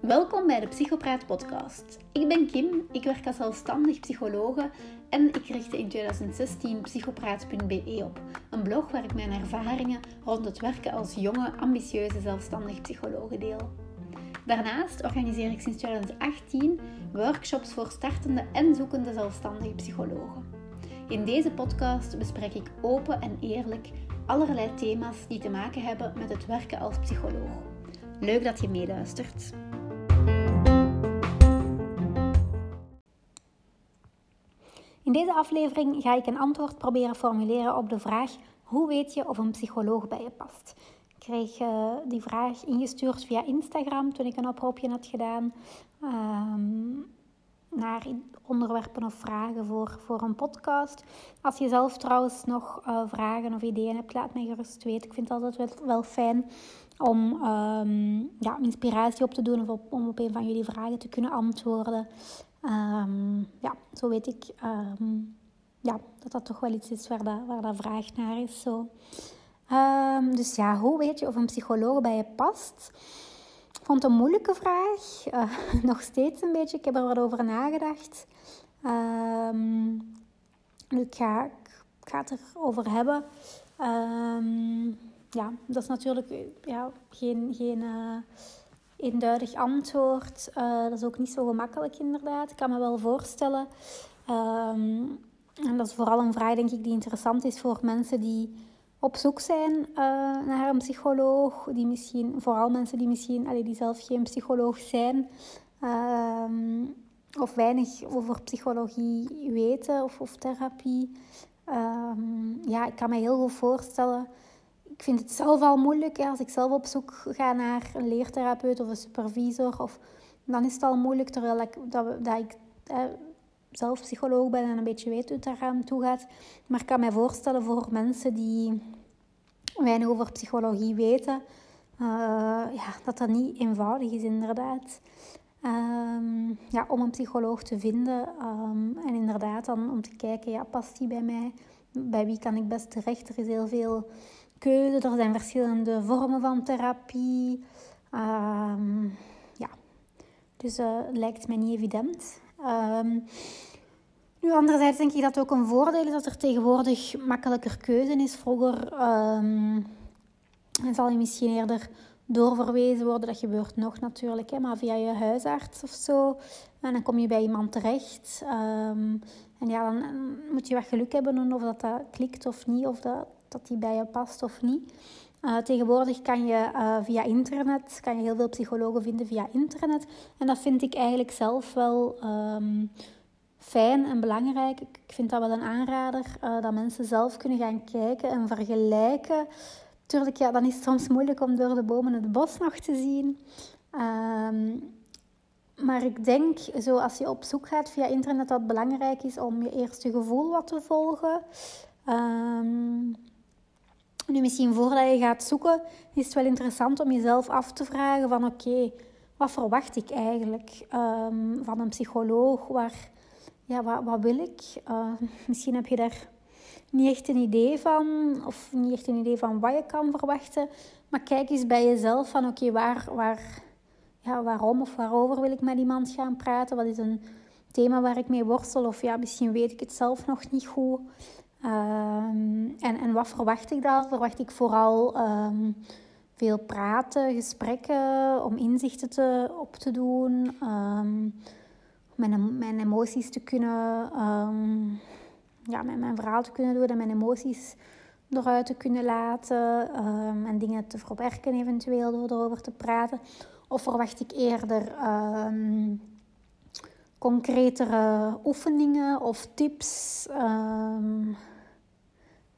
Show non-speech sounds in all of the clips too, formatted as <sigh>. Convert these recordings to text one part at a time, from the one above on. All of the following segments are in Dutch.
Welkom bij de Psychopraat podcast. Ik ben Kim, ik werk als zelfstandig psychologe en ik richtte in 2016 psychopraat.be op. Een blog waar ik mijn ervaringen rond het werken als jonge, ambitieuze zelfstandig psychologe deel. Daarnaast organiseer ik sinds 2018 workshops voor startende en zoekende zelfstandige psychologen. In deze podcast bespreek ik open en eerlijk allerlei thema's die te maken hebben met het werken als psycholoog. Leuk dat je meeluistert. In deze aflevering ga ik een antwoord proberen formuleren op de vraag: hoe weet je of een psycholoog bij je past? Ik kreeg uh, die vraag ingestuurd via Instagram toen ik een oproepje had gedaan. Um, naar onderwerpen of vragen voor, voor een podcast. Als je zelf trouwens nog uh, vragen of ideeën hebt, laat mij gerust weten. Ik vind het altijd wel, wel fijn om um, ja, inspiratie op te doen of om op een van jullie vragen te kunnen antwoorden. Um, ja, zo weet ik um, ja, dat dat toch wel iets is waar dat, waar dat vraag naar is. Zo. dus ja, hoe weet je of een psycholoog bij je past? Vond het een moeilijke vraag. Uh, <laughs> nog steeds een beetje. Ik heb er wat over nagedacht. Um, ik, ga, ik ga het erover hebben. Um, ja, dat is natuurlijk ja, geen, geen uh, eenduidig antwoord. Dat is ook niet zo gemakkelijk, inderdaad. Ik kan me wel voorstellen. Um, en dat is vooral een vraag, denk ik, die interessant is voor mensen die op zoek zijn uh, naar een psycholoog. Die misschien, vooral mensen die misschien allee, die zelf geen psycholoog zijn. Um, of weinig over psychologie weten of, of therapie. Um, ja, ik kan me heel goed voorstellen. Ik vind het zelf al moeilijk. Als ik zelf op zoek ga naar een leertherapeut of een supervisor. Of, dan is het al moeilijk terwijl ik, dat, dat ik eh, zelf psycholoog ben en een beetje weet hoe het daar aan toe gaat. Maar ik kan me voorstellen voor mensen die weinig over psychologie weten, uh, ja, dat dat niet eenvoudig is inderdaad. Um, ja, om een psycholoog te vinden um, en inderdaad dan om te kijken, ja, past die bij mij? Bij wie kan ik best terecht? Er is heel veel keuze, er zijn verschillende vormen van therapie. Um, ja, dus uh, lijkt mij niet evident. Nu, anderzijds denk ik dat het ook een voordeel is dat er tegenwoordig makkelijker keuze is. Vroeger um, zal je misschien eerder doorverwezen worden. Dat gebeurt nog natuurlijk, hè, maar via je huisarts of zo. En dan kom je bij iemand terecht. Um, en ja, dan moet je wat geluk hebben of dat, dat klikt of niet, of dat, dat die bij je past of niet. Uh, tegenwoordig kan je uh, via internet, kan je heel veel psychologen vinden via internet. En dat vind ik eigenlijk zelf wel um, fijn en belangrijk. Ik vind dat wel een aanrader, uh, dat mensen zelf kunnen gaan kijken en vergelijken. Tuurlijk, ja, dan is het soms moeilijk om door de bomen het bos nog te zien. Um, maar ik denk, zo als je op zoek gaat via internet, dat het belangrijk is om je eerste gevoel wat te volgen. Um, nu, misschien voordat je gaat zoeken, is het wel interessant om jezelf af te vragen van oké, wat verwacht ik eigenlijk um, van een psycholoog? Waar, ja, wat, wat wil ik? Uh, <laughs> misschien heb je daar niet echt een idee van, of niet echt een idee van wat je kan verwachten. Maar kijk eens bij jezelf van oké, waar, waar, ja, waarom of waarover wil ik met iemand gaan praten? Wat is een thema waar ik mee worstel? Of ja, misschien weet ik het zelf nog niet goed. Um, en, en wat verwacht ik dan? Verwacht ik vooral um, veel praten, gesprekken, om inzichten te, op te doen. Um, mijn, mijn emoties te kunnen, um, ja, mijn, verhaal te kunnen doen en mijn emoties eruit te kunnen laten um, en dingen te verwerken eventueel door erover te praten? Of verwacht ik eerder um, concretere oefeningen of tips?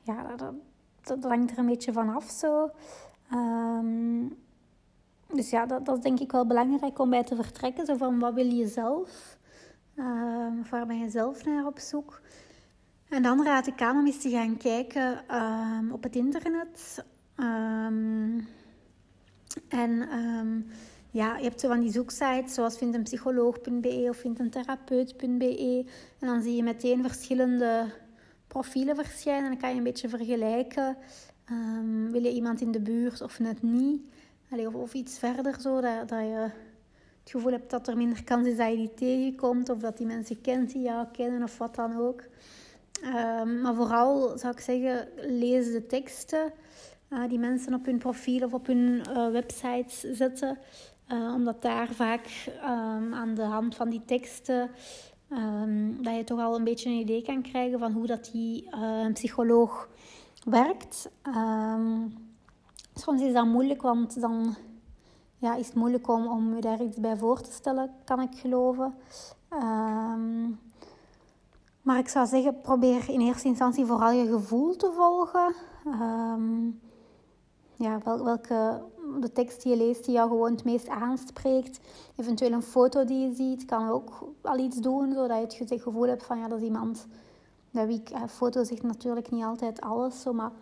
ja, dat, dat, hangt er een beetje vanaf zo. dus ja, dat, dat is denk ik wel belangrijk om bij te vertrekken. Zo van, wat wil je zelf? Um, waar ben je zelf naar op zoek? En dan raad ik aan om eens te gaan kijken um, op het internet. Um, en ja, je hebt zo van die zoeksites zoals vindeenpsycholoog.be of vindeentherapeut.be. En dan zie je meteen verschillende profielen verschijnen. En dan kan je een beetje vergelijken wil je iemand in de buurt of net niet? Of, of, iets verder zo, dat, dat je het gevoel hebt dat er minder kans is dat je die tegenkomt. Of dat die mensen kent die jou kennen of wat dan ook. Um, maar vooral zou ik zeggen, lees de teksten uh, die mensen op hun profiel of op hun uh, websites zetten. Uh, omdat daar vaak um, aan de hand van die teksten um, dat je toch al een beetje een idee kan krijgen van hoe dat die psycholoog werkt. soms is dat moeilijk, want dan ja, is het moeilijk om, om je daar iets bij voor te stellen, kan ik geloven. maar ik zou zeggen, probeer in eerste instantie vooral je gevoel te volgen ja, wel, welke de tekst die je leest die jou gewoon het meest aanspreekt. Eventueel een foto die je ziet kan ook al iets doen, zodat je het gevoel hebt van ja, dat is iemand bij wie ik, foto zegt natuurlijk niet altijd alles, maar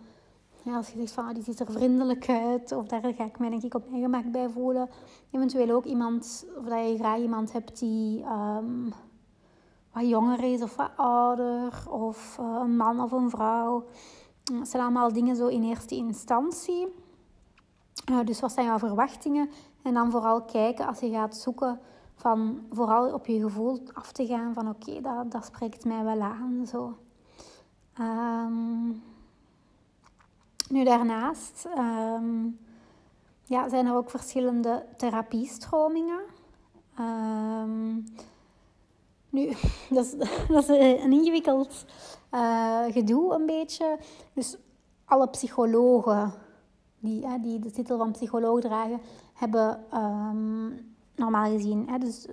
ja, als je zegt van ah, die ziet er vriendelijk uit, of daar ga ik mij denk ik op mijn gemak bij voelen. Eventueel ook iemand, of dat je graag iemand hebt die um, wat jonger is of wat ouder, of uh, een man of een vrouw. Dat zijn allemaal dingen zo in eerste instantie. Uh, dus wat zijn jouw verwachtingen? En dan vooral kijken als je gaat zoeken van vooral op je gevoel af te gaan van oké, dat, dat spreekt mij wel aan. Zo. Um, nu daarnaast um, ja, zijn er ook verschillende therapiestromingen. Um, nu, <laughs> dat is, <laughs> dat is een ingewikkeld uh, gedoe een beetje. Dus alle psychologen die, die de titel van psycholoog dragen, hebben um, normaal gezien dus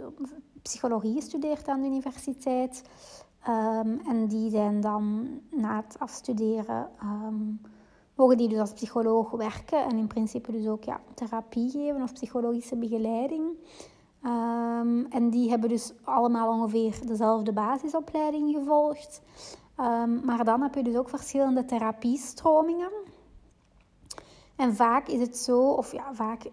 psychologie gestudeerd aan de universiteit. En die zijn dan na het afstuderen, mogen die dus als psycholoog werken en in principe dus ook ja, therapie geven of psychologische begeleiding. Um, en die hebben dus allemaal ongeveer dezelfde basisopleiding gevolgd. maar dan heb je dus ook verschillende therapiestromingen. En vaak is het zo, of ja, vaak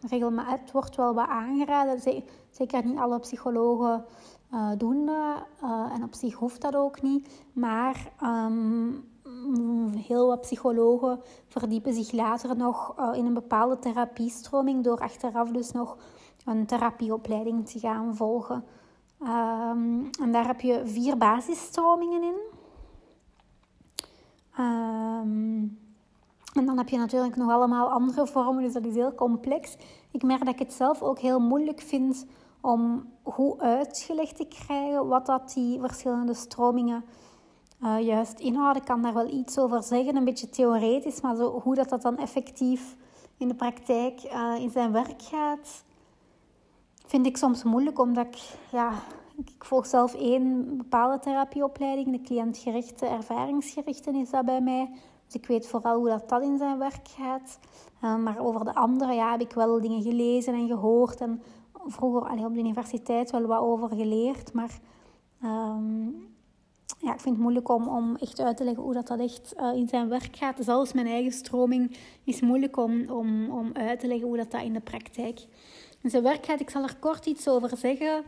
regelmatig, het wordt wel wat aangeraden. Zeker niet alle psychologen uh, doen dat. Uh, en op zich hoeft dat ook niet. Maar um, heel wat psychologen verdiepen zich later nog uh, in een bepaalde therapiestroming door achteraf dus nog een therapieopleiding te gaan volgen. Um, en daar heb je vier basisstromingen in. Um, en dan heb je natuurlijk nog allemaal andere vormen, dus dat is heel complex. Ik merk dat ik het zelf ook heel moeilijk vind om goed uitgelegd te krijgen wat dat die verschillende stromingen uh, juist inhouden. Ik kan daar wel iets over zeggen, een beetje theoretisch, maar zo, hoe dat, dat dan effectief in de praktijk uh, in zijn werk gaat, vind ik soms moeilijk, omdat ik, ja, ik volg zelf één bepaalde therapieopleiding, de cliëntgerichte, ervaringsgerichte is dat bij mij. Dus ik weet vooral hoe dat, dat in zijn werk gaat. Uh, maar over de andere ja, heb ik wel dingen gelezen en gehoord. En vroeger allee, op de universiteit wel wat over geleerd. Maar um, ja, ik vind het moeilijk om, om echt uit te leggen hoe dat, dat echt uh, in zijn werk gaat. Zelfs mijn eigen stroming is moeilijk om, om, om uit te leggen hoe dat, dat in de praktijk in zijn werk gaat. Ik zal er kort iets over zeggen.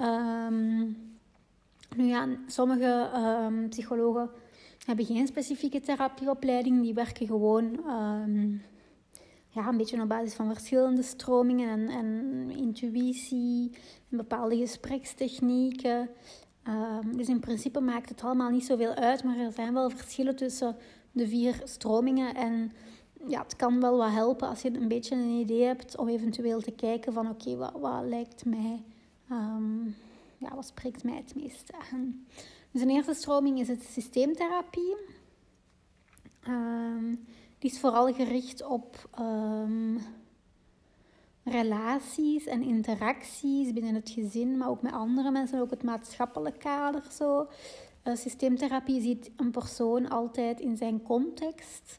Um, nu ja, sommige um, psychologen hebben geen specifieke therapieopleiding. Die werken gewoon um, ja, een beetje op basis van verschillende stromingen en, en intuïtie en bepaalde gesprekstechnieken. Um, dus in principe maakt het allemaal niet zoveel uit, maar er zijn wel verschillen tussen de vier stromingen. En ja, het kan wel wat helpen als je een beetje een idee hebt om eventueel te kijken van oké, wat, wat lijkt mij, um, ja, wat spreekt mij het meest aan. Dus een eerste stroming is het systeemtherapie. Um, die is vooral gericht op relaties en interacties binnen het gezin, maar ook met andere mensen, ook het maatschappelijk kader. Zo. Uh, systeemtherapie ziet een persoon altijd in zijn context.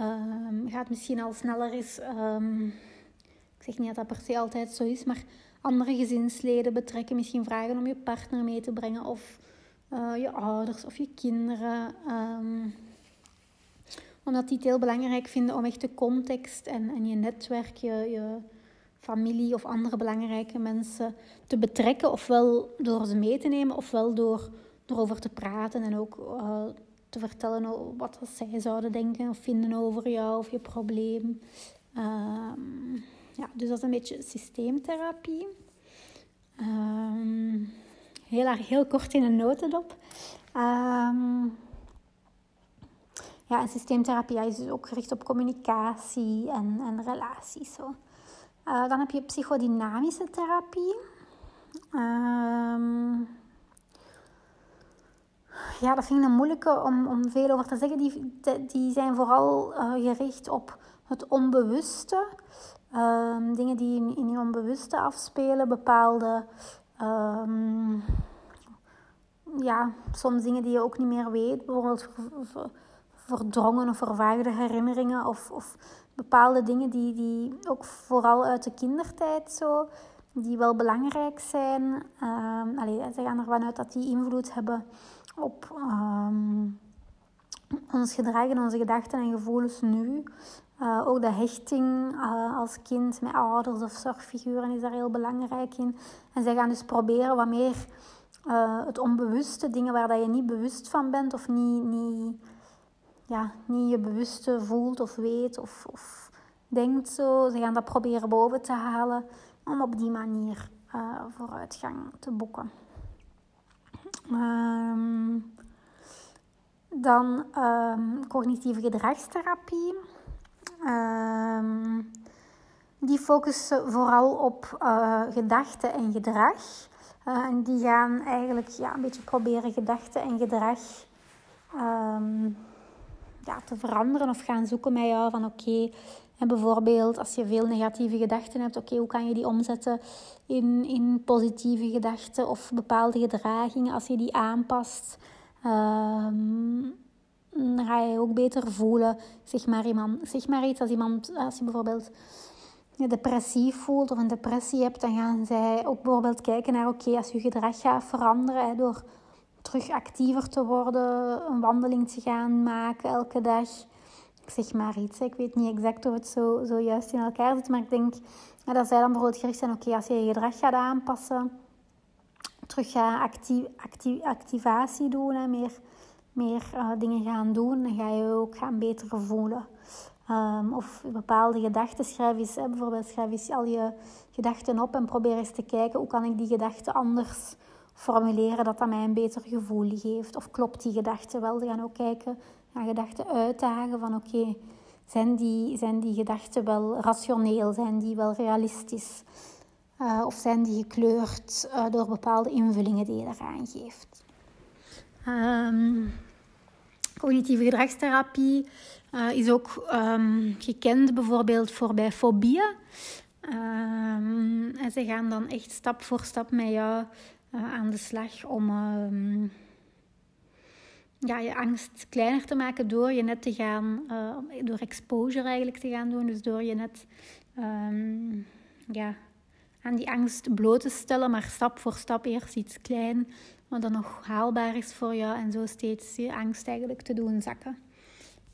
Um, gaat misschien al sneller eens, ik zeg niet dat dat per se altijd zo is, maar andere gezinsleden betrekken, misschien vragen om je partner mee te brengen of uh, je ouders of je kinderen. Um, omdat die het heel belangrijk vinden om echt de context en, en je netwerk, je, je familie of andere belangrijke mensen te betrekken. Ofwel door ze mee te nemen, ofwel door erover te praten en ook uh, te vertellen wat zij zouden denken of vinden over jou of je probleem. Ehm, ja, dus dat is een beetje systeemtherapie. Um, heel, heel kort in een notendop. Um, ja, systeemtherapie is dus ook gericht op communicatie en, en relaties. Zo. Uh, dan heb je psychodynamische therapie. Um, ja, dat vind ik een moeilijke om, om veel over te zeggen. Die, die zijn vooral uh, gericht op het onbewuste. Um, dingen die in, je onbewuste afspelen. Bepaalde, um, ja, soms dingen die je ook niet meer weet. Bijvoorbeeld verdrongen of vervaagde herinneringen. Of, of bepaalde dingen die, die ook vooral uit de kindertijd zo, die wel belangrijk zijn. Um, ze gaan ervan uit dat die invloed hebben op um, ons gedrag en onze gedachten en gevoelens nu. Uh, ook de hechting uh, als kind met ouders of zorgfiguren is daar heel belangrijk in. En zij gaan dus proberen wat meer uh, het onbewuste, dingen waar dat je niet bewust van bent of niet, niet, ja, niet je bewuste voelt of weet of, of denkt zo. Ze gaan dat proberen boven te halen om op die manier vooruitgang te boeken. Um, dan um, cognitieve gedragstherapie. Um, die focussen vooral op uh, gedachten en gedrag. Uh, en die gaan eigenlijk ja, een beetje proberen gedachten en gedrag te veranderen of gaan zoeken met jou van oké, en bijvoorbeeld als je veel negatieve gedachten hebt, oké, hoe kan je die omzetten in, in positieve gedachten of bepaalde gedragingen als je die aanpast? Um, dan ga je ook beter voelen. Zeg maar, iemand, zeg maar iets als iemand, als je bijvoorbeeld depressief voelt of een depressie hebt, dan gaan zij ook bijvoorbeeld kijken naar, oké, als je gedrag gaat veranderen door terug actiever te worden, een wandeling te gaan maken elke dag ik zeg maar iets. Ik weet niet exact of het zo, zo juist in elkaar zit, maar ik denk dat zij dan bijvoorbeeld gericht zijn, oké, als je je gedrag gaat aanpassen, terug gaat actief, actief, activatie doen, hè, meer, meer uh, dingen gaan doen, dan ga je ook gaan beter voelen. Um, of bepaalde gedachten schrijf eens, bijvoorbeeld schrijf eens al je gedachten op en probeer eens te kijken hoe kan ik die gedachten anders formuleren dat dat mij een beter gevoel geeft. Of klopt die gedachte wel? Dan gaan ook kijken aan gedachten uitdagen van oké, zijn, die, zijn die gedachten wel rationeel? Zijn die wel realistisch? Uh, of zijn die gekleurd uh, door bepaalde invullingen die je eraan geeft? Um, cognitieve gedragstherapie uh, is ook um, gekend bijvoorbeeld voor bij fobieën. Um, en ze gaan dan echt stap voor stap met jou aan de slag om ja, je angst kleiner te maken door je net te gaan, uh, door exposure eigenlijk te gaan doen. Dus door je net um, ja, aan die angst bloot te stellen, maar stap voor stap eerst iets klein, wat dan nog haalbaar is voor jou en zo steeds je angst eigenlijk te doen zakken.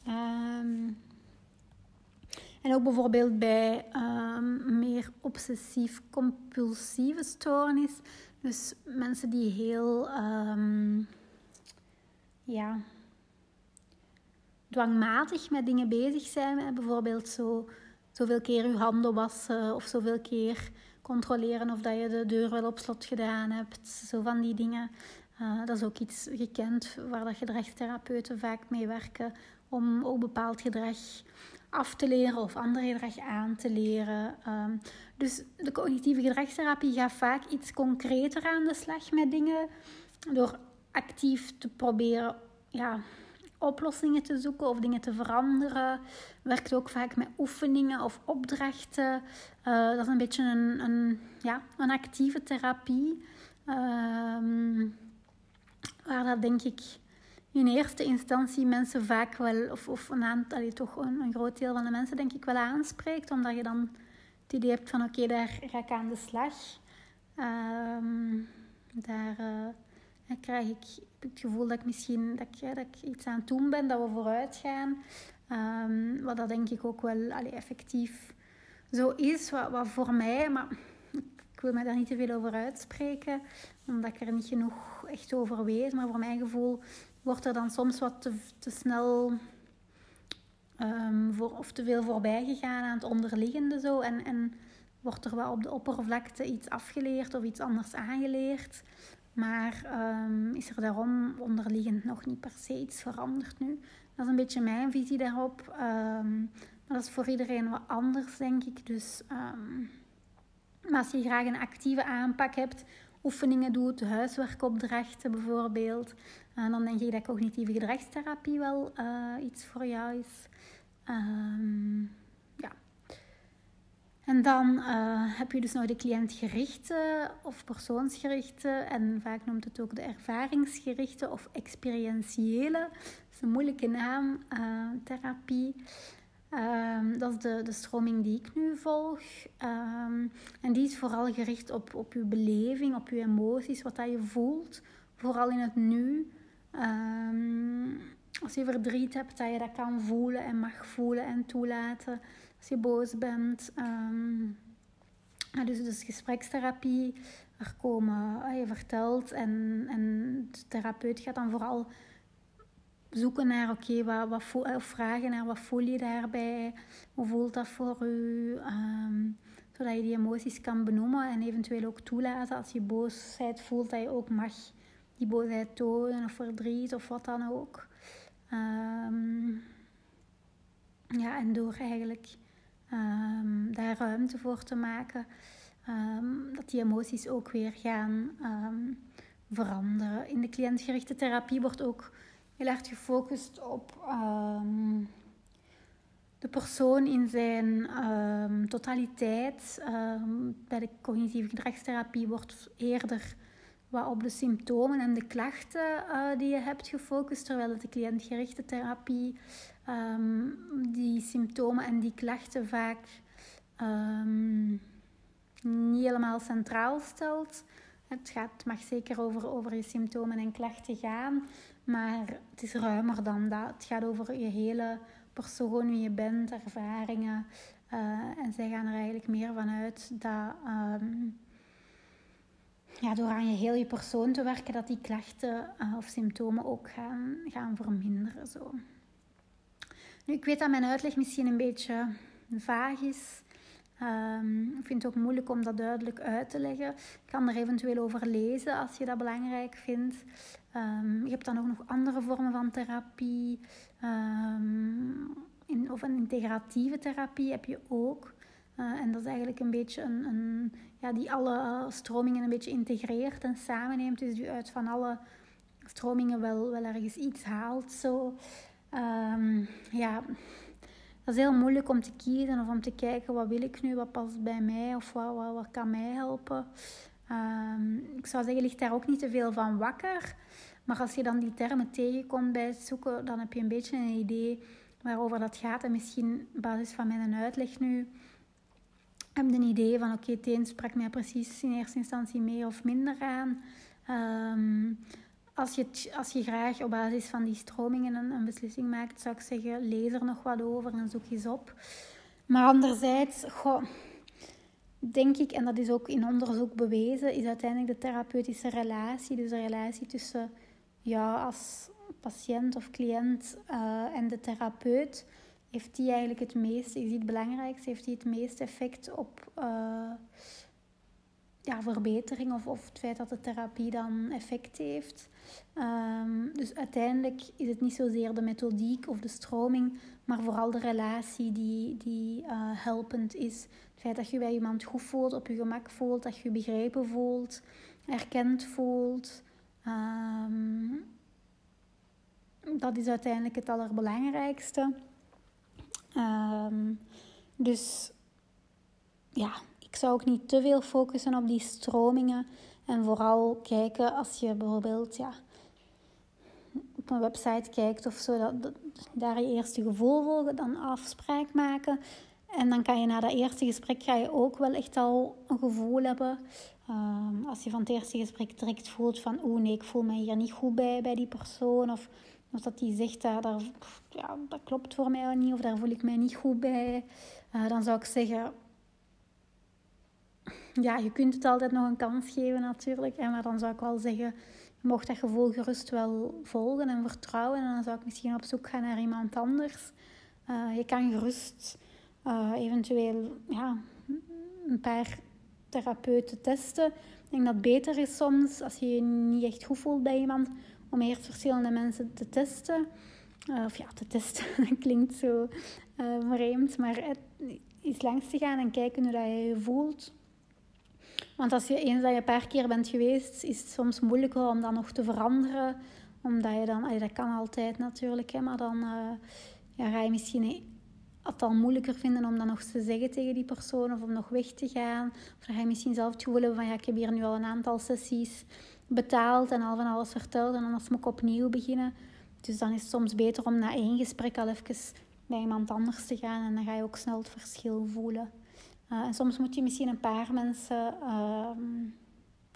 Um, en ook bijvoorbeeld bij meer obsessief-compulsieve stoornis. Dus mensen die heel um, ja, dwangmatig met dingen bezig zijn. Bijvoorbeeld zo, zoveel keer je handen wassen of zoveel keer controleren of dat je de deur wel op slot gedaan hebt. Zo van die dingen. Uh, dat is ook iets gekend waar dat gedragstherapeuten vaak mee werken om ook bepaald gedrag af te leren of ander gedrag aan te leren. Um, dus de cognitieve gedragstherapie gaat vaak iets concreter aan de slag met dingen door actief te proberen ja, oplossingen te zoeken of dingen te veranderen. Werkt ook vaak met oefeningen of opdrachten. Uh, dat is een beetje een, een, ja, een actieve therapie. Uh, waar dat denk ik in eerste instantie mensen vaak wel, of, of een aantal, toch een, een, groot deel van de mensen denk ik wel aanspreekt. Omdat je dan het idee hebt van oké, daar ga ik aan de slag. Uh, daar... Dan krijg ik het gevoel dat ik misschien dat ik, dat ik iets aan het doen ben, dat we vooruit gaan. Um, wat dat denk ik ook wel allee, effectief zo is. Wat voor mij, maar ik wil me daar niet te veel over uitspreken, omdat ik er niet genoeg echt over weet. Maar voor mijn gevoel wordt er dan soms wat te, te snel um, voor, of te veel voorbij gegaan aan het onderliggende zo. En, en wordt er wel op de oppervlakte iets afgeleerd of iets anders aangeleerd. Maar um, is er daarom onderliggend nog niet per se iets veranderd nu. Dat is een beetje mijn visie daarop. Um, maar dat is voor iedereen wat anders, denk ik. Dus maar als je graag een actieve aanpak hebt, oefeningen doet, huiswerkopdrachten bijvoorbeeld, uh, dan denk ik dat cognitieve gedragstherapie wel uh, iets voor jou is. Um, ja. En dan uh, heb je dus nog de cliëntgerichte of persoonsgerichte en vaak noemt het ook de ervaringsgerichte of experientiële. Dat is een moeilijke naam, therapie. Um, dat is de, de stroming die ik nu volg. Um, en die is vooral gericht op, op je beleving, op je emoties, wat dat je voelt. Vooral in het nu. Um, als je verdriet hebt, dat je dat kan voelen en mag voelen en toelaten. Als je boos bent. dus, dus gesprekstherapie. Er komen, ah, je vertelt en, en de therapeut gaat dan vooral zoeken naar, oké, wat, wat voel, of vragen naar wat voel je daarbij? Hoe voelt dat voor u? Ehm, zodat je die emoties kan benoemen en eventueel ook toelaten als je boosheid voelt, dat je ook mag die boosheid tonen of verdriet of wat dan ook. Ehm, ja, en door eigenlijk um, daar ruimte voor te maken, dat die emoties ook weer gaan veranderen. In de cliëntgerichte therapie wordt ook heel erg gefocust op ehm, de persoon in zijn ehm, totaliteit. Bij de cognitieve gedragstherapie wordt eerder wat op de symptomen en de klachten uh, die je hebt gefocust, terwijl de cliëntgerichte therapie die symptomen en die klachten vaak niet helemaal centraal stelt. Het gaat, mag zeker over, over je symptomen en klachten gaan, maar het is ruimer dan dat. Het gaat over je hele persoon, wie je bent, ervaringen. Uh, en zij gaan er eigenlijk meer van uit dat um, ja, door aan je heel je persoon te werken, dat die klachten uh, of symptomen ook gaan, gaan verminderen. Zo. Nu, ik weet dat mijn uitleg misschien een beetje vaag is. Um, ik vind het ook moeilijk om dat duidelijk uit te leggen. Ik kan er eventueel over lezen als je dat belangrijk vindt. Um, je hebt dan ook nog andere vormen van therapie. Um, in, of een integratieve therapie heb je ook. Uh, en dat is eigenlijk een beetje een, een, ja, die alle stromingen een beetje integreert en samenneemt. Dus die uit van alle stromingen wel, wel ergens iets haalt. Zo. ja, dat is heel moeilijk om te kiezen of om te kijken wat wil ik nu, wat past bij mij of wat, wat, wat kan mij helpen. Um, ik zou zeggen, ligt daar ook niet te veel van wakker. Maar als je dan die termen tegenkomt bij het zoeken, dan heb je een beetje een idee waarover dat gaat. En misschien op basis van mijn uitleg nu heb een idee van oké, okay, het sprak mij precies in eerste instantie meer of minder aan. Um, als je, als je graag op basis van die stromingen een, een, beslissing maakt, zou ik zeggen, lees er nog wat over en zoek eens op. Maar anderzijds, goh, denk ik, en dat is ook in onderzoek bewezen, is uiteindelijk de therapeutische relatie, dus de relatie tussen ja, als patiënt of cliënt uh, en de therapeut, heeft die eigenlijk het meeste, is die het belangrijkste, heeft die het meeste effect op... Uh, ja, verbetering of, of het feit dat de therapie dan effect heeft. Um, dus uiteindelijk is het niet zozeer de methodiek of de stroming, maar vooral de relatie die, die uh, helpend is. Het feit dat je bij iemand goed voelt, op je gemak voelt, dat je je begrepen voelt, erkend voelt. Um, dat is uiteindelijk het allerbelangrijkste. Um, dus ja, ik zou ook niet te veel focussen op die stromingen. En vooral kijken als je bijvoorbeeld ja, op een website kijkt of zo, dat, daar je eerste gevoel volgen, dan afspraak maken. En dan kan je na dat eerste gesprek ga je ook wel echt al een gevoel hebben. Um, als je van het eerste gesprek direct voelt van oeh nee, ik voel me hier niet goed bij, bij die persoon. Of, of dat die zegt dat, daar, ja, dat klopt voor mij niet of daar voel ik mij niet goed bij. Uh, dan zou ik zeggen, ja, je kunt het altijd nog een kans geven natuurlijk. Maar dan zou ik wel zeggen, mocht dat gevoel gerust wel volgen en vertrouwen. En dan zou ik misschien op zoek gaan naar iemand anders. Uh, je kan gerust eventueel ja, een paar therapeuten testen. Ik denk dat het beter is soms, als je je niet echt goed voelt bij iemand, om eerst verschillende mensen te testen. Uh, of ja, te testen, <laughs> dat klinkt zo vreemd, maar eens langs te gaan en kijken hoe dat je je voelt. Want als je eens dat je een paar keer bent geweest, is het soms moeilijker om dat nog te veranderen. Omdat je dan, dat kan altijd natuurlijk, hè, maar dan uh, ja, ga je misschien het al moeilijker vinden om dat nog te zeggen tegen die persoon of om nog weg te gaan. Of dan ga je misschien zelf het gevoel hebben van ja, ik heb hier nu al een aantal sessies betaald en al van alles verteld en dan moet ik opnieuw beginnen. Dus dan is het soms beter om na één gesprek al even bij iemand anders te gaan en dan ga je ook snel het verschil voelen. Uh, en soms moet je misschien een paar mensen uh,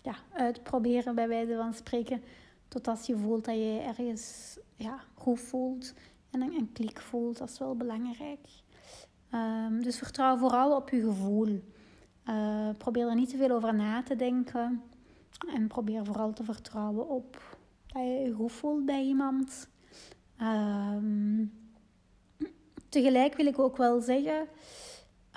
ja, uitproberen, bij wijze van spreken, totdat je voelt dat je ergens ja, goed voelt en een, klik voelt. Dat is wel belangrijk. Um, dus vertrouw vooral op je gevoel. Uh, probeer er niet te veel over na te denken. En probeer vooral te vertrouwen op dat je je goed voelt bij iemand. Um, tegelijk wil ik ook wel zeggen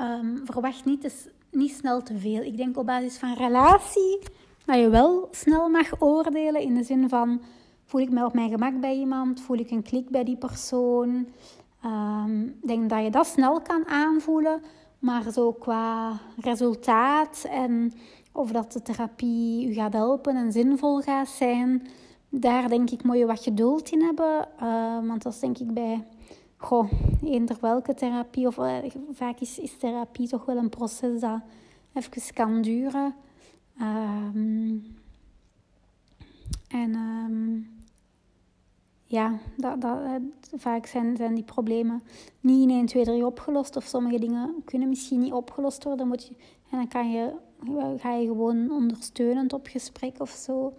um, verwacht niet, dus niet snel te veel. Ik denk op basis van relatie dat je wel snel mag oordelen in de zin van voel ik me op mijn gemak bij iemand, voel ik een klik bij die persoon. Um, ik denk dat je dat snel kan aanvoelen, maar zo qua resultaat en of dat de therapie je gaat helpen en zinvol gaat zijn, daar denk ik moet je wat geduld in hebben. Uh, want dat is denk ik bij goh, eender welke therapie, of uh, vaak is, is therapie toch wel een proces dat even kan duren. Um, en um, ja, dat, dat, uh, vaak zijn, zijn die problemen niet in 1, 2, 3 opgelost. Of sommige dingen kunnen misschien niet opgelost worden. Moet je, en dan kan je, ga je gewoon ondersteunend op gesprek of zo.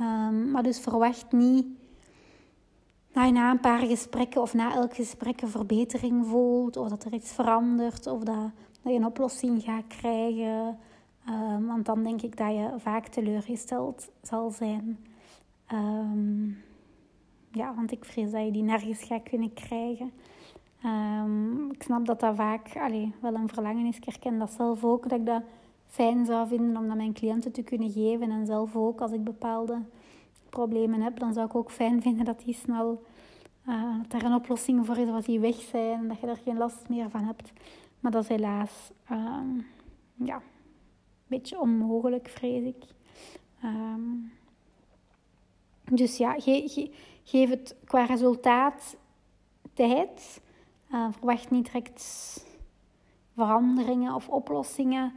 Um, maar dus verwacht niet dat je na een paar gesprekken of na elk gesprek een verbetering voelt, of dat er iets verandert, of dat, je een oplossing gaat krijgen. Um, want dan denk ik dat je vaak teleurgesteld zal zijn. Um, ja, want ik vrees dat je die nergens gaat kunnen krijgen. Ik snap dat dat vaak allee, wel een verlangen is. Ik herken dat zelf ook, dat ik dat fijn zou vinden om dat mijn cliënten te kunnen geven. En zelf ook, als ik bepaalde problemen heb, dan zou ik ook fijn vinden dat die snel uh, dat er een oplossing voor is, dat die weg zijn en dat je er geen last meer van hebt. Maar dat is helaas uh, ja, een beetje onmogelijk, vrees ik. Um, dus ja, ge, ge, geef het qua resultaat tijd. Uh, verwacht niet direct veranderingen of oplossingen.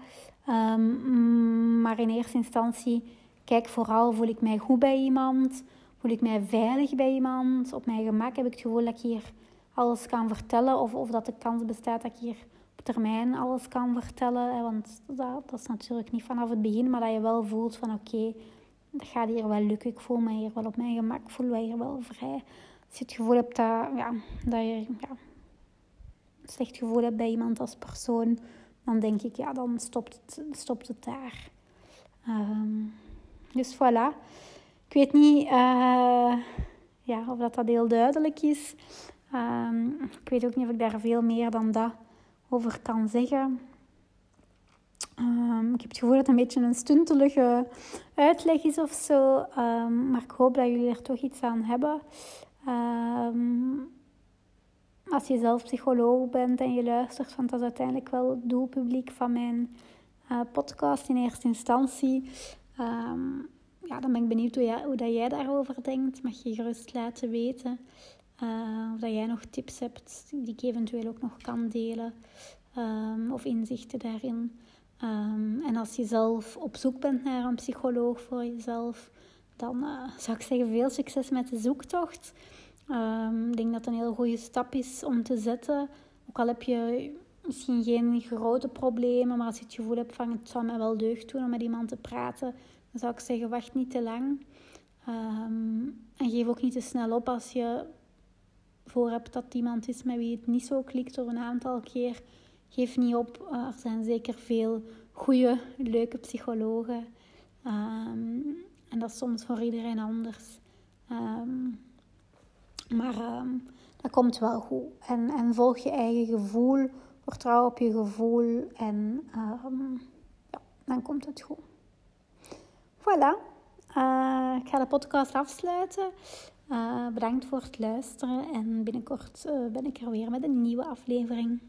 Um, maar in eerste instantie Kijk vooral, voel ik mij goed bij iemand? Voel ik mij veilig bij iemand? Op mijn gemak heb ik het gevoel dat ik hier alles kan vertellen. Of, of dat de kans bestaat dat ik hier op termijn alles kan vertellen. Want dat, dat is natuurlijk niet vanaf het begin. Maar dat je wel voelt van oké, dat gaat hier wel lukken. Ik voel me hier wel op mijn gemak. Voel me hier wel vrij. Als je het gevoel hebt dat, ja, dat je ja, een slecht gevoel hebt bij iemand als persoon. Dan denk ik, ja, dan stopt het, stopt het daar. Um, dus voilà. Ik weet niet uh, ja, of dat, dat heel duidelijk is. Um, ik weet ook niet of ik daar veel meer dan dat over kan zeggen. Um, ik heb het gevoel dat het een beetje een stuntelige uitleg is of zo. Um, maar ik hoop dat jullie er toch iets aan hebben. Als je zelf psycholoog bent en je luistert, want dat is uiteindelijk wel het doelpubliek van mijn uh, podcast in eerste instantie. Um, ja, dan ben ik benieuwd hoe, jij, dat jij daarover denkt. Mag je gerust laten weten. Uh, of dat jij nog tips hebt die ik eventueel ook nog kan delen. Um, of inzichten daarin. Um, en als je zelf op zoek bent naar een psycholoog voor jezelf, dan uh, zou ik zeggen veel succes met de zoektocht. Um, ik denk dat het een heel goede stap is om te zetten. Ook al heb je misschien geen grote problemen, maar als je het gevoel hebt van het zou mij wel deugd doen om met iemand te praten, dan zou ik zeggen wacht niet te lang. Um, en geef ook niet te snel op als je voor hebt dat iemand is met wie het niet zo klikt door een aantal keer. Geef niet op. er zijn zeker veel goede, leuke psychologen. Um, En dat is soms voor iedereen anders. Ehm, maar ehm, dat komt wel goed. En, en volg je eigen gevoel. Vertrouw op je gevoel. En ehm, ja, dan komt het goed. Voilà. Uh, ik ga de podcast afsluiten. Uh, bedankt voor het luisteren. En binnenkort uh, ben ik er weer met een nieuwe aflevering.